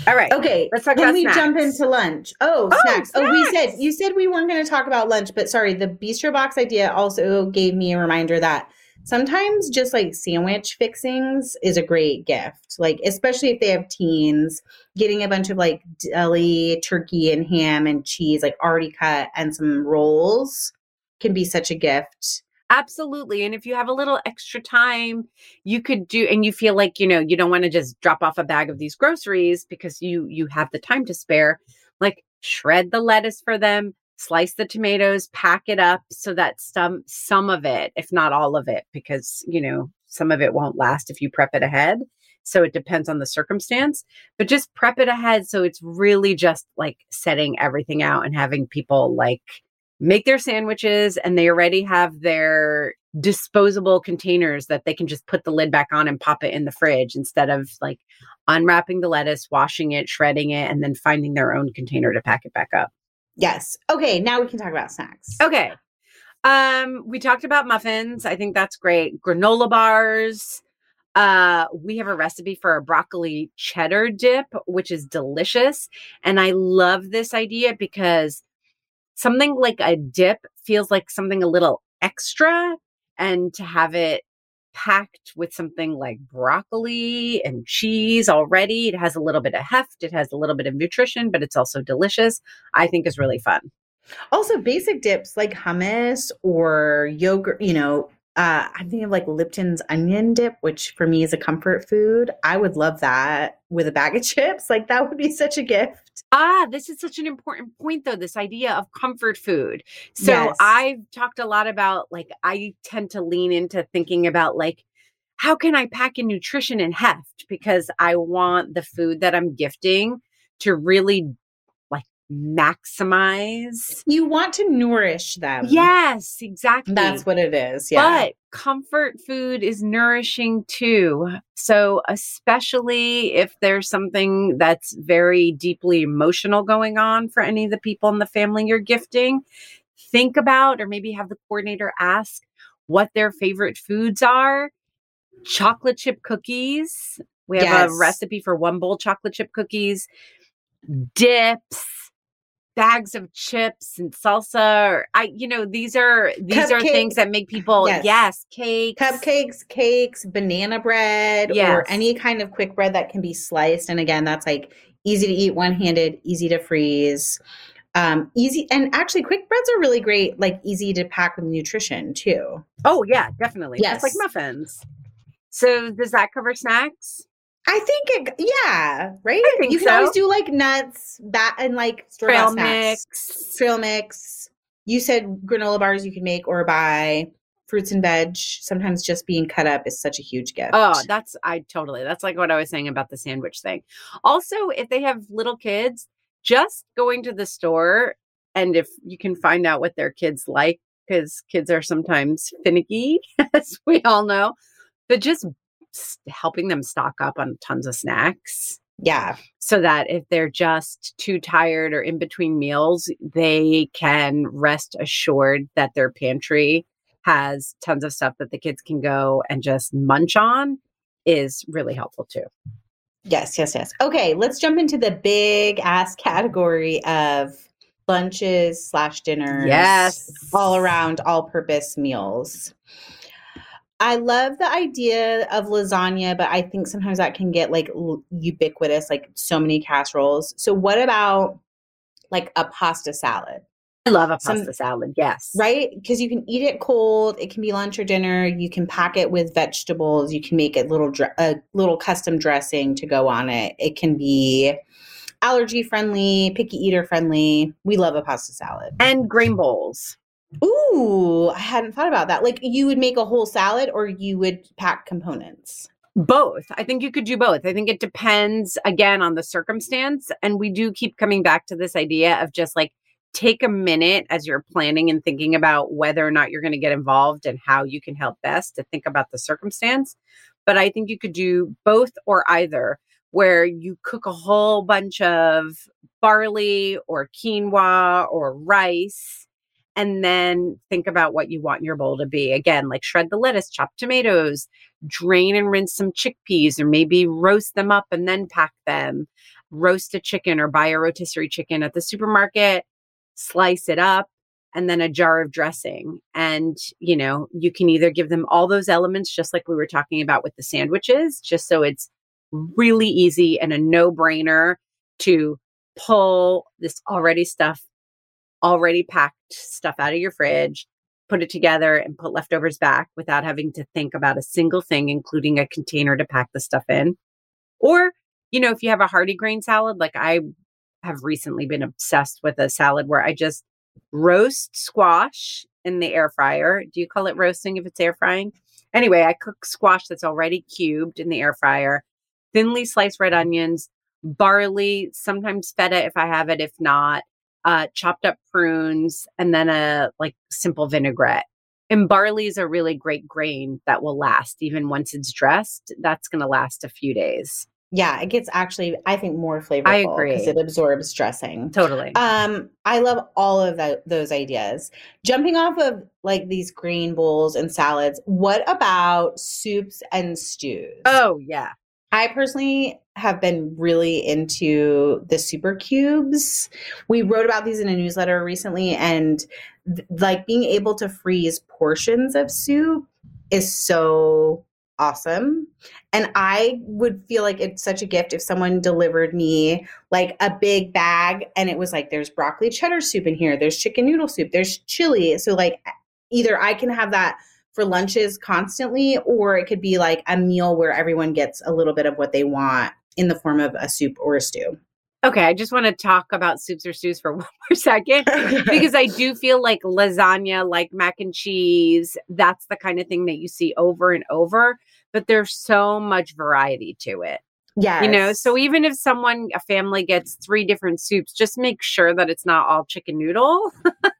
All right. Okay, Let's talk Then about we snacks. jump into lunch. Oh, Oh, snacks. Oh, we said you said we weren't going to talk about lunch, but sorry, the bistro box idea also gave me a reminder that sometimes just like sandwich fixings is a great gift. Like especially if they have teens, getting a bunch of like deli turkey and ham and cheese like already cut and some rolls can be such a gift. Absolutely. And if you have a little extra time, you could do and you feel like, you know, you don't want to just drop off a bag of these groceries because you you have the time to spare, like shred the lettuce for them, slice the tomatoes, pack it up so that some some of it, if not all of it, because, you know, some of it won't last if you prep it ahead. So it depends on the circumstance, but just prep it ahead so it's really just like setting everything out and having people like make their sandwiches and they already have their disposable containers that they can just put the lid back on and pop it in the fridge instead of like unwrapping the lettuce, washing it, shredding it, and then finding their own container to pack it back up. Yes. Okay, now we can talk about snacks. Okay. Um, we talked about muffins. I think that's great. Granola bars. Uh, we have a recipe for a broccoli cheddar dip, which is delicious. And I love this idea because something like a dip feels like something a little extra. And to have it packed with something like broccoli and cheese already, it has a little bit of heft, it has a little bit of nutrition, but it's also delicious. I think is really fun. Also, basic dips like hummus or yogurt, you know, uh, I'm thinking of like Lipton's onion dip, which for me is a comfort food. I would love that with a bag of chips. Like that would be such a gift. Ah, this is such an important point, though. This idea of comfort food. So Yes. I've talked a lot about like, I tend to lean into thinking about like, how can I pack in nutrition and heft? Because I want the food that I'm gifting to really maximize. You want to nourish them. Yes, exactly. That's what it is. Yeah. But comfort food is nourishing too. So, especially if there's something that's very deeply emotional going on for any of the people in the family you're gifting, think about or maybe have the coordinator ask what their favorite foods are. Chocolate chip cookies. We have Yes. a recipe for one bowl chocolate chip cookies, dips, bags of chips and salsa or I you know these are these are things that make people Yes. yes, cakes Cupcakes, cakes, banana bread, or any kind of quick bread that can be sliced. And again, that's like easy to eat one handed, easy to freeze. Um, easy and actually quick breads are really great, like easy to pack with nutrition too. Oh yeah, definitely. Just like muffins. So does that cover snacks? I think it, yeah, right. I think you can always do like nuts, bat, and like Trail snacks. mix. trail mix. You said granola bars you can make or buy fruits and veg. Sometimes just being cut up is such a huge gift. Oh, that's I totally. That's like what I was saying about the sandwich thing. Also, if they have little kids, just going to the store and if you can find out what their kids like because kids are sometimes finicky, as we all know, but just helping them stock up on tons of snacks yeah, so that if they're just too tired or in between meals, they can rest assured that their pantry has tons of stuff that the kids can go and just munch on is really helpful too. yes, yes, yes. Okay, let's jump into the big ass category of lunches slash dinners. Yes. all around, all purpose meals. I love the idea of lasagna, but I think sometimes that can get like l- ubiquitous, like so many casseroles. So, what about like a pasta salad? I love a Some- pasta salad. Yes. right? Because you can eat it cold. It can be lunch or dinner. You can pack it with vegetables. You can make a little a little custom dressing to go on it. It can be allergy friendly, picky eater friendly. We love a pasta salad. And grain bowls. Ooh, I hadn't thought about that. Like you would make a whole salad or you would pack components. Both. I think you could do both. I think it depends again on the circumstance. And we do keep coming back to this idea of just like take a minute as you're planning and thinking about whether or not you're going to get involved and how you can help best to think about the circumstance. But I think you could do both or either, where you cook a whole bunch of barley or quinoa or rice and then think about what you want your bowl to be. Again, like shred the lettuce, chop tomatoes, drain and rinse some chickpeas, or maybe roast them up and then pack them. Roast a chicken or buy a rotisserie chicken at the supermarket, slice it up, and then a jar of dressing. And, you know, you can either give them all those elements, just like we were talking about with the sandwiches, just so it's really easy and a no brainer to pull this already stuff, already packed stuff out of your fridge, put it together and put leftovers back without having to think about a single thing, including a container to pack the stuff in. Or, you know, if you have a hearty grain salad, like I have recently been obsessed with a salad where I just roast squash in the air fryer. Do you call it roasting if it's air frying? Anyway, I cook squash that's already cubed in the air fryer, thinly sliced red onions, barley, sometimes feta if I have it, if not, uh, chopped up prunes, and then a like simple vinaigrette. And barley is a really great grain that will last even once it's dressed. That's going to last a few days. Yeah, it gets actually, I think, more flavorful. I agree. because it absorbs dressing. Totally. Um, I love all of tho- those ideas. Jumping off of like these green bowls and salads, what about soups and stews? oh, yeah. I personally have been really into the super cubes. We mm-hmm. wrote about these in a newsletter recently, and th- like being able to freeze portions of soup is so awesome. And I would feel like it's such a gift if someone delivered me like a big bag and it was like, there's broccoli cheddar soup in here, there's chicken noodle soup, there's chili. So, like, either I can have that for lunches constantly, or it could be like a meal where everyone gets a little bit of what they want in the form of a soup or a stew. Okay, I just want to talk about soups or stews for one more second because I do feel like lasagna, like mac and cheese, that's the kind of thing that you see over and over, but there's so much variety to it. Yeah. You know, so even if someone, a family gets three different soups, just make sure that it's not all chicken noodle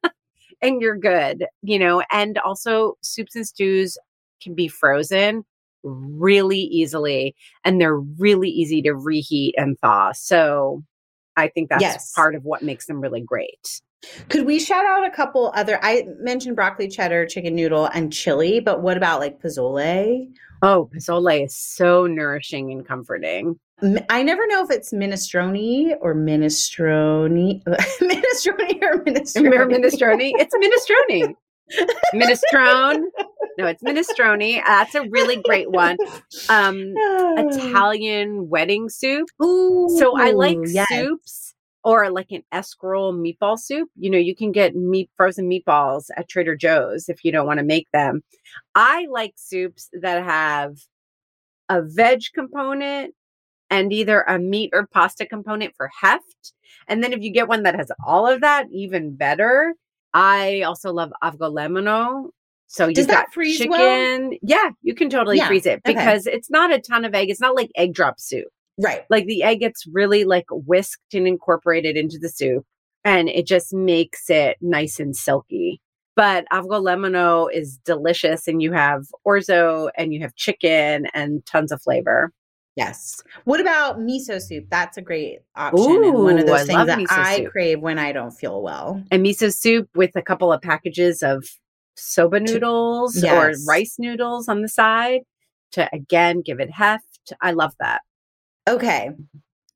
and you're good, you know, and also soups and stews can be frozen really easily and they're really easy to reheat and thaw. So I think that's Yes. part of what makes them really great. Could we shout out a couple other? I mentioned broccoli cheddar, chicken noodle, and chili, but what about like pozole? Oh, pozole is so nourishing and comforting. I never know if it's minestrone or minestrone, minestrone or minestrone. minestrone. It's minestrone. Minestrone. No, it's minestrone. That's a really great one. Um, Italian wedding soup. Ooh, So I like yes. soups or like an escarole meatball soup. You know, you can get meat frozen meatballs at Trader Joe's if you don't want to make them. I like soups that have a veg component and either a meat or pasta component for heft. And then if you get one that has all of that, even better. I also love avgolemono. So Does you've that got freeze chicken. well? Yeah, you can totally Yeah, freeze it okay. because it's not a ton of egg. It's not like egg drop soup Right. like the egg gets really like whisked and incorporated into the soup and it just makes it nice and silky but avgolemono is delicious and you have orzo and you have chicken and tons of flavor Yes. What about miso soup? That's a great option and one of Ooh, those I things that I soup. crave when I don't feel well. and miso soup with a couple of packages of soba noodles Yes. or rice noodles on the side to again give it heft i love that Okay.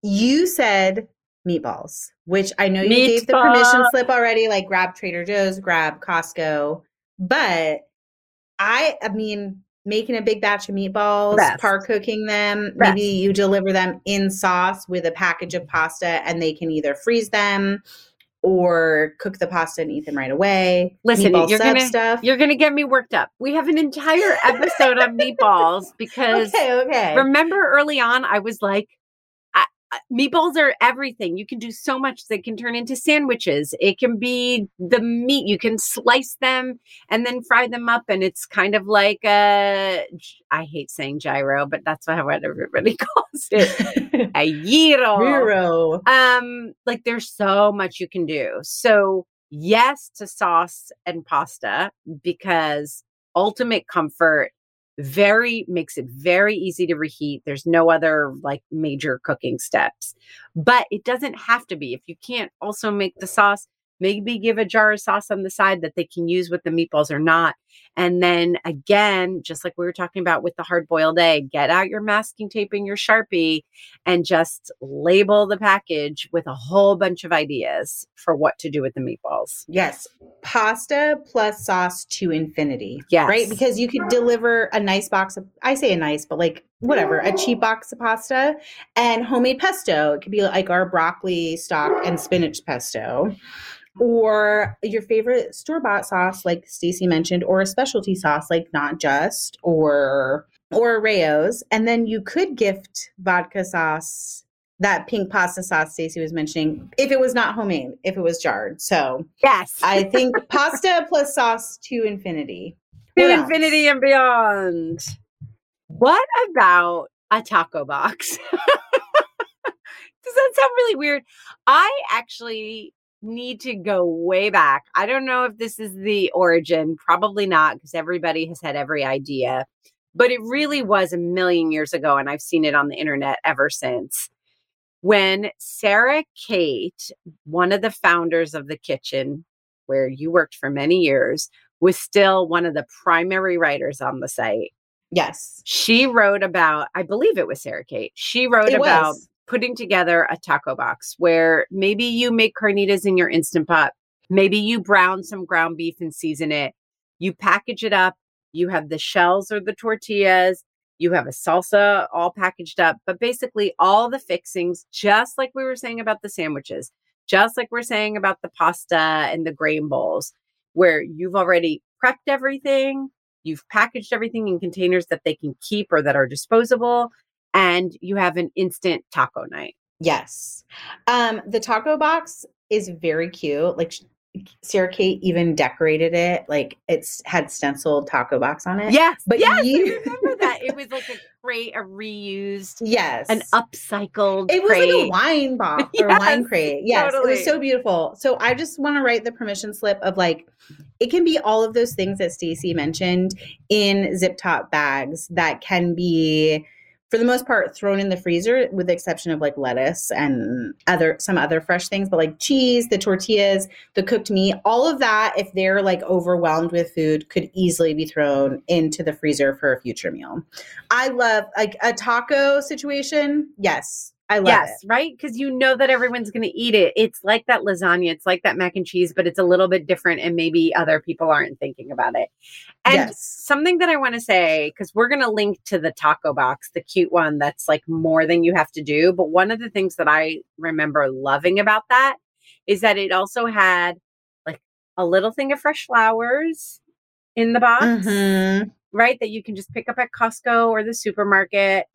You said meatballs, which I know you gave the permission slip already, like grab Trader Joe's, grab Costco. But I, I mean, making a big batch of meatballs, Best. par cooking them, Best. maybe you deliver them in sauce with a package of pasta and they can either freeze them or cook the pasta and eat them right away. Listen, Meatball you're gonna- stuff. you're gonna get me worked up we have an entire episode on meatballs because okay, okay. Remember early on, I was like, meatballs are everything. You can do so much. They can turn into sandwiches. It can be the meat. You can slice them and then fry them up. And it's kind of like a, I hate saying gyro, but that's what everybody calls it. A gyro. Hero. Um, like there's so much you can do. So yes to sauce and pasta because ultimate comfort very makes it very easy to reheat. There's no other like major cooking steps. But it doesn't have to be. If you can't also make the sauce, maybe give a jar of sauce on the side that they can use with the meatballs or not. And then again, just like we were talking about with the hard boiled egg, get out your masking tape and your Sharpie and just label the package with a whole bunch of ideas for what to do with the meatballs. Yes. Pasta plus sauce to infinity. Yes. Right? Because you could deliver a nice box of, I say a nice, but like whatever, a cheap box of pasta and homemade pesto. It could be like our broccoli stock and spinach pesto or your favorite store bought sauce, like Stacy mentioned, or a specialty sauce, like Not Just or or Rao's, and then you could gift vodka sauce, that pink pasta sauce Stacy was mentioning, if it was not homemade, if it was jarred. So yes, I think pasta plus sauce to infinity, to infinity and beyond. What about a taco box? Does that sound really weird? I actually need to go way back. I don't know if this is the origin, probably not, because everybody has had every idea, but it really was a million years ago, and I've seen it on the internet ever since. When Sarah Kate, one of the founders of the Kitchn, where you worked for many years, was still one of the primary writers on the site. Yes. She wrote about, I believe it was Sarah Kate. She wrote It about was. putting together a taco box where maybe you make carnitas in your instant pot. Maybe you brown some ground beef and season it. You package it up. You have the shells or the tortillas. You have a salsa all packaged up, but basically all the fixings, just like we were saying about the sandwiches, just like we're saying about the pasta and the grain bowls, where you've already prepped everything, you've packaged everything in containers that they can keep or that are disposable, and you have an instant taco night. Yes. Um, the taco box is very cute. Like Sarah Kate even decorated it. Like it's had stenciled taco box on it. Yes, But yes, you- I remember that. It was like a crate, a reused, Yes. an upcycled It was crate. like a wine box or wine crate. Yes, it was so beautiful. So I just want to write the permission slip of like it can be all of those things that Stacy mentioned in zip top bags that can be for the most part thrown in the freezer with the exception of like lettuce and other some other fresh things but like cheese the tortillas the cooked meat all of that if they're like overwhelmed with food could easily be thrown into the freezer for a future meal. I love like a taco situation yes i love yes, it right? Because you know that everyone's going to eat it. It's like that lasagna, it's like that mac and cheese, but it's a little bit different, and maybe other people aren't thinking about it. And Yes. something that I want to say, because we're going to link to the taco box, the cute one that's like more than you have to do. But one of the things that I remember loving about that is that it also had like a little thing of fresh flowers in the box Mhm. right? That you can just pick up at Costco or the supermarket.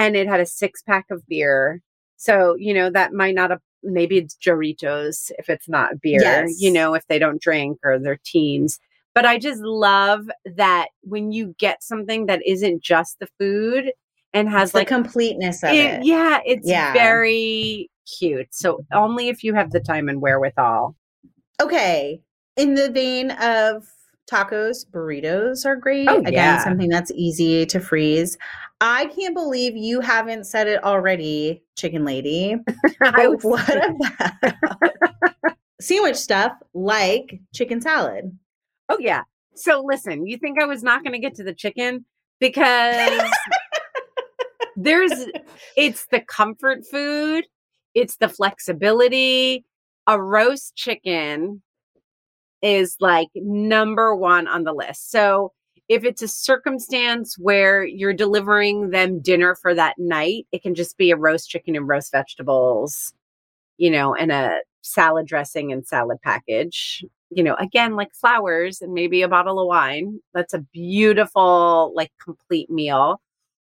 And it had a six pack of beer. So, you know, that might not maybe it's Doritos if it's not beer, Yes. you know, if they don't drink or they're teens. But I just love that when you get something that isn't just the food and has It's the like, completeness of it- it. yeah, it's Yeah. very cute. So only if you have the time and wherewithal. Okay. In the vein of tacos, burritos are great. Oh, Again, yeah. something that's easy to freeze. I can't believe you haven't said it already, chicken lady. I But was- what about sandwich stuff like chicken salad? Oh yeah. So listen, you think I was not going to get to the chicken because there's it's the comfort food, it's the flexibility. A roast chicken is like number 1 on the list. So if it's a circumstance where you're delivering them dinner for that night, it can just be a roast chicken and roast vegetables, you know, and a salad dressing and salad package. You know, again, like flowers and maybe a bottle of wine. That's a beautiful, like, complete meal.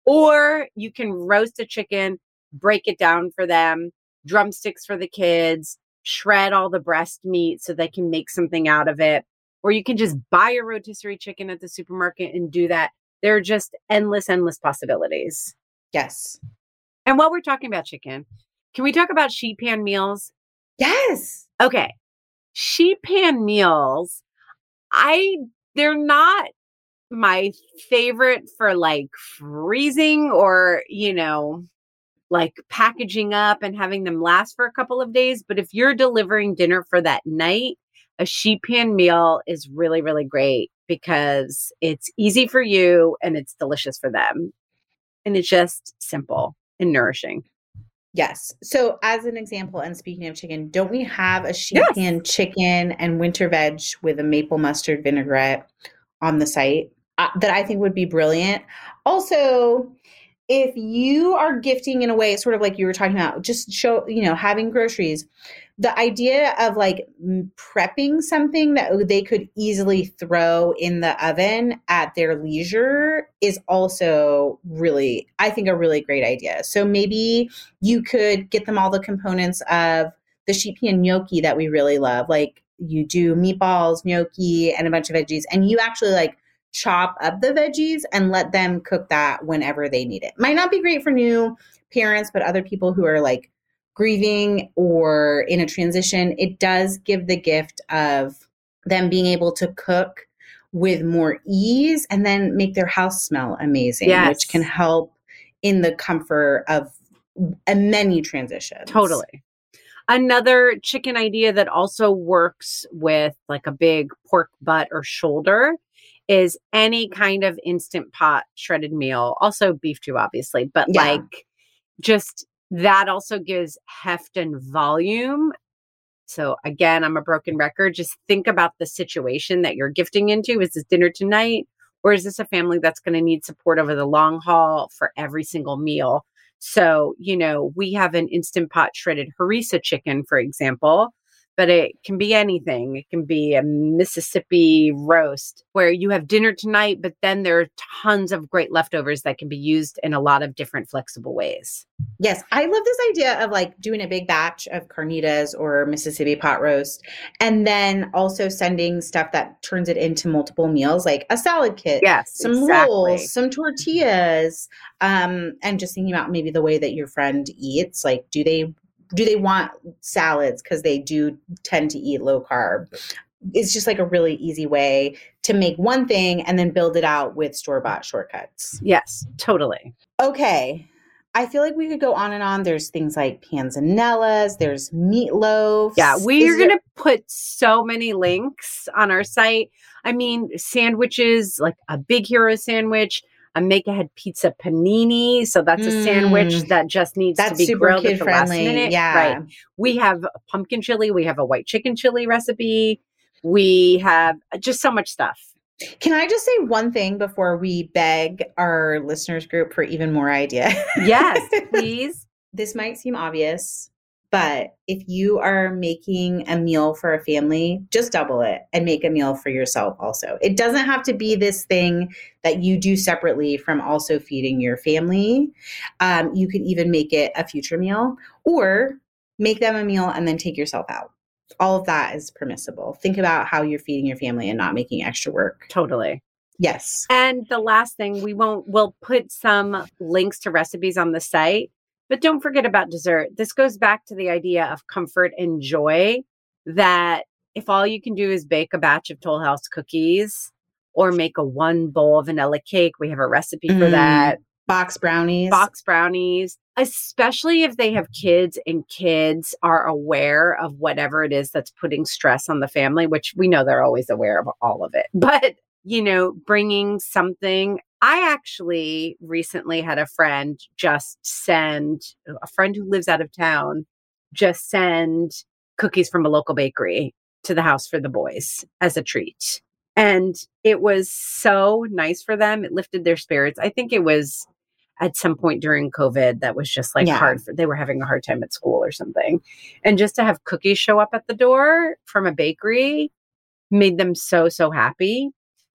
Or you can roast a chicken, break it down for them, drumsticks for the kids, shred all the breast meat so they can make something out of it. Or you can just buy a rotisserie chicken at the supermarket and do that. There are just endless, endless possibilities. Yes. And while we're talking about chicken, can we talk about sheet pan meals? Yes. Okay. Sheet pan meals, I they're not my favorite for like freezing or, you know, like packaging up and having them last for a couple of days. But if you're delivering dinner for that night, a sheet pan meal is really, really great because it's easy for you and it's delicious for them. And it's just simple and nourishing. Yes. So, as an example, and speaking of chicken, don't we have a sheet Yes. pan chicken and winter veg with a maple mustard vinaigrette on the site uh, that I think would be brilliant? Also, if you are gifting in a way, sort of like you were talking about, just show, you know, having groceries, the idea of like prepping something that they could easily throw in the oven at their leisure is also really, I think, a really great idea. So maybe you could get them all the components of the sheet pan gnocchi that we really love. Like you do meatballs, gnocchi, and a bunch of veggies, and you actually like chop up the veggies and let them cook that whenever they need it. Might not be great for new parents, but other people who are like grieving or in a transition, it does give the gift of them being able to cook with more ease and then make their house smell amazing, Yes. which can help in the comfort of a many transitions. Totally. Another chicken idea that also works with like a big pork butt or shoulder is any mm-hmm. kind of instant pot shredded meal. Also beef too, obviously, but Yeah. like just that also gives heft and volume. So again, I'm a broken record. Just think about the situation that you're gifting into. Is this dinner tonight? Or is this a family that's going to need support over the long haul for every single meal? So, you know, we have an instant pot shredded harissa chicken, for example, but it can be anything. It can be a Mississippi roast where you have dinner tonight, but then there are tons of great leftovers that can be used in a lot of different flexible ways. Yes, I love this idea of like doing a big batch of carnitas or Mississippi pot roast and then also sending stuff that turns it into multiple meals like a salad kit, Yes, some exactly. rolls, some tortillas, um and just thinking about maybe the way that your friend eats, like do they do they want salads cuz they do tend to eat low carb? It's just like a really easy way to make one thing and then build it out with store-bought shortcuts. Yes, totally. Okay. I feel like we could go on and on. There's things like panzanellas, there's meatloaf. Yeah, we are going to put so many links on our site. I mean, sandwiches, like a big hero sandwich, a make ahead pizza panini. So that's a sandwich Mm. that just needs to That's be super grilled at the last minute. Yeah. Right. We have pumpkin chili, we have a white chicken chili recipe. We have just so much stuff. Can I just say one thing before we beg our listeners group for even more ideas? Yes, please. this might seem obvious, but if you are making a meal for a family, just double it and make a meal for yourself also. It doesn't have to be this thing that you do separately from also feeding your family. Um, you could even make it a future meal or make them a meal and then take yourself out. All of that is permissible. Think about how you're feeding your family and not making extra work. Totally. Yes. And the last thing, we won't, we'll put some links to recipes on the site, but don't forget about dessert. This goes back to the idea of comfort and joy that if all you can do is bake a batch of Toll House cookies or make a one bowl vanilla cake, we have a recipe for Mm. that. Box brownies. Box brownies, especially if they have kids and kids are aware of whatever it is that's putting stress on the family, which we know they're always aware of all of it. But, you know, bringing something. I actually recently had a friend just send a friend who lives out of town just send cookies from a local bakery to the house for the boys as a treat. And it was so nice for them. It lifted their spirits. I think it was at some point during COVID that was just like Yeah. hard for they were having a hard time at school or something. And just to have cookies show up at the door from a bakery made them so so happy.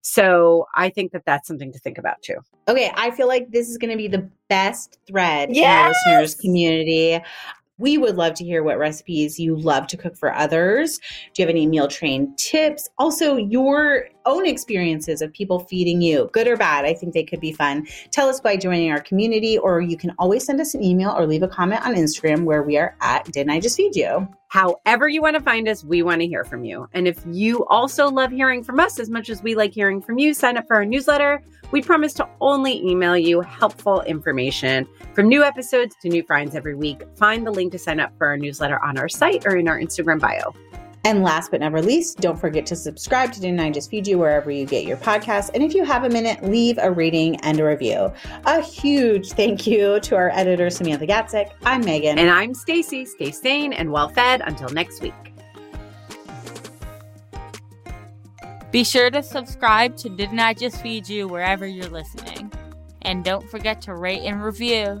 So I think that that's something to think about too. Okay, I feel like this is going to be the best thread in our listeners community. We would love to hear what recipes you love to cook for others. Do you have any meal train tips? Also, your own experiences of people feeding you, good or bad. I think they could be fun. Tell us by joining our community, or you can always send us an email or leave a comment on Instagram where we are at Didn't I Just Feed You? However, you want to find us, we want to hear from you. And if you also love hearing from us as much as we like hearing from you, sign up for our newsletter. We promise to only email you helpful information from new episodes to new finds every week. Find the link to sign up for our newsletter on our site or in our Instagram bio. And last but never least, don't forget to subscribe to Didn't I Just Feed You wherever you get your podcasts. And if you have a minute, leave a rating and a review. A huge thank you to our editor, Samantha Gatzik. I'm Megan. And I'm Stacy. Stay sane and well fed until next week. Be sure to subscribe to Didn't I Just Feed You wherever you're listening. And don't forget to rate and review.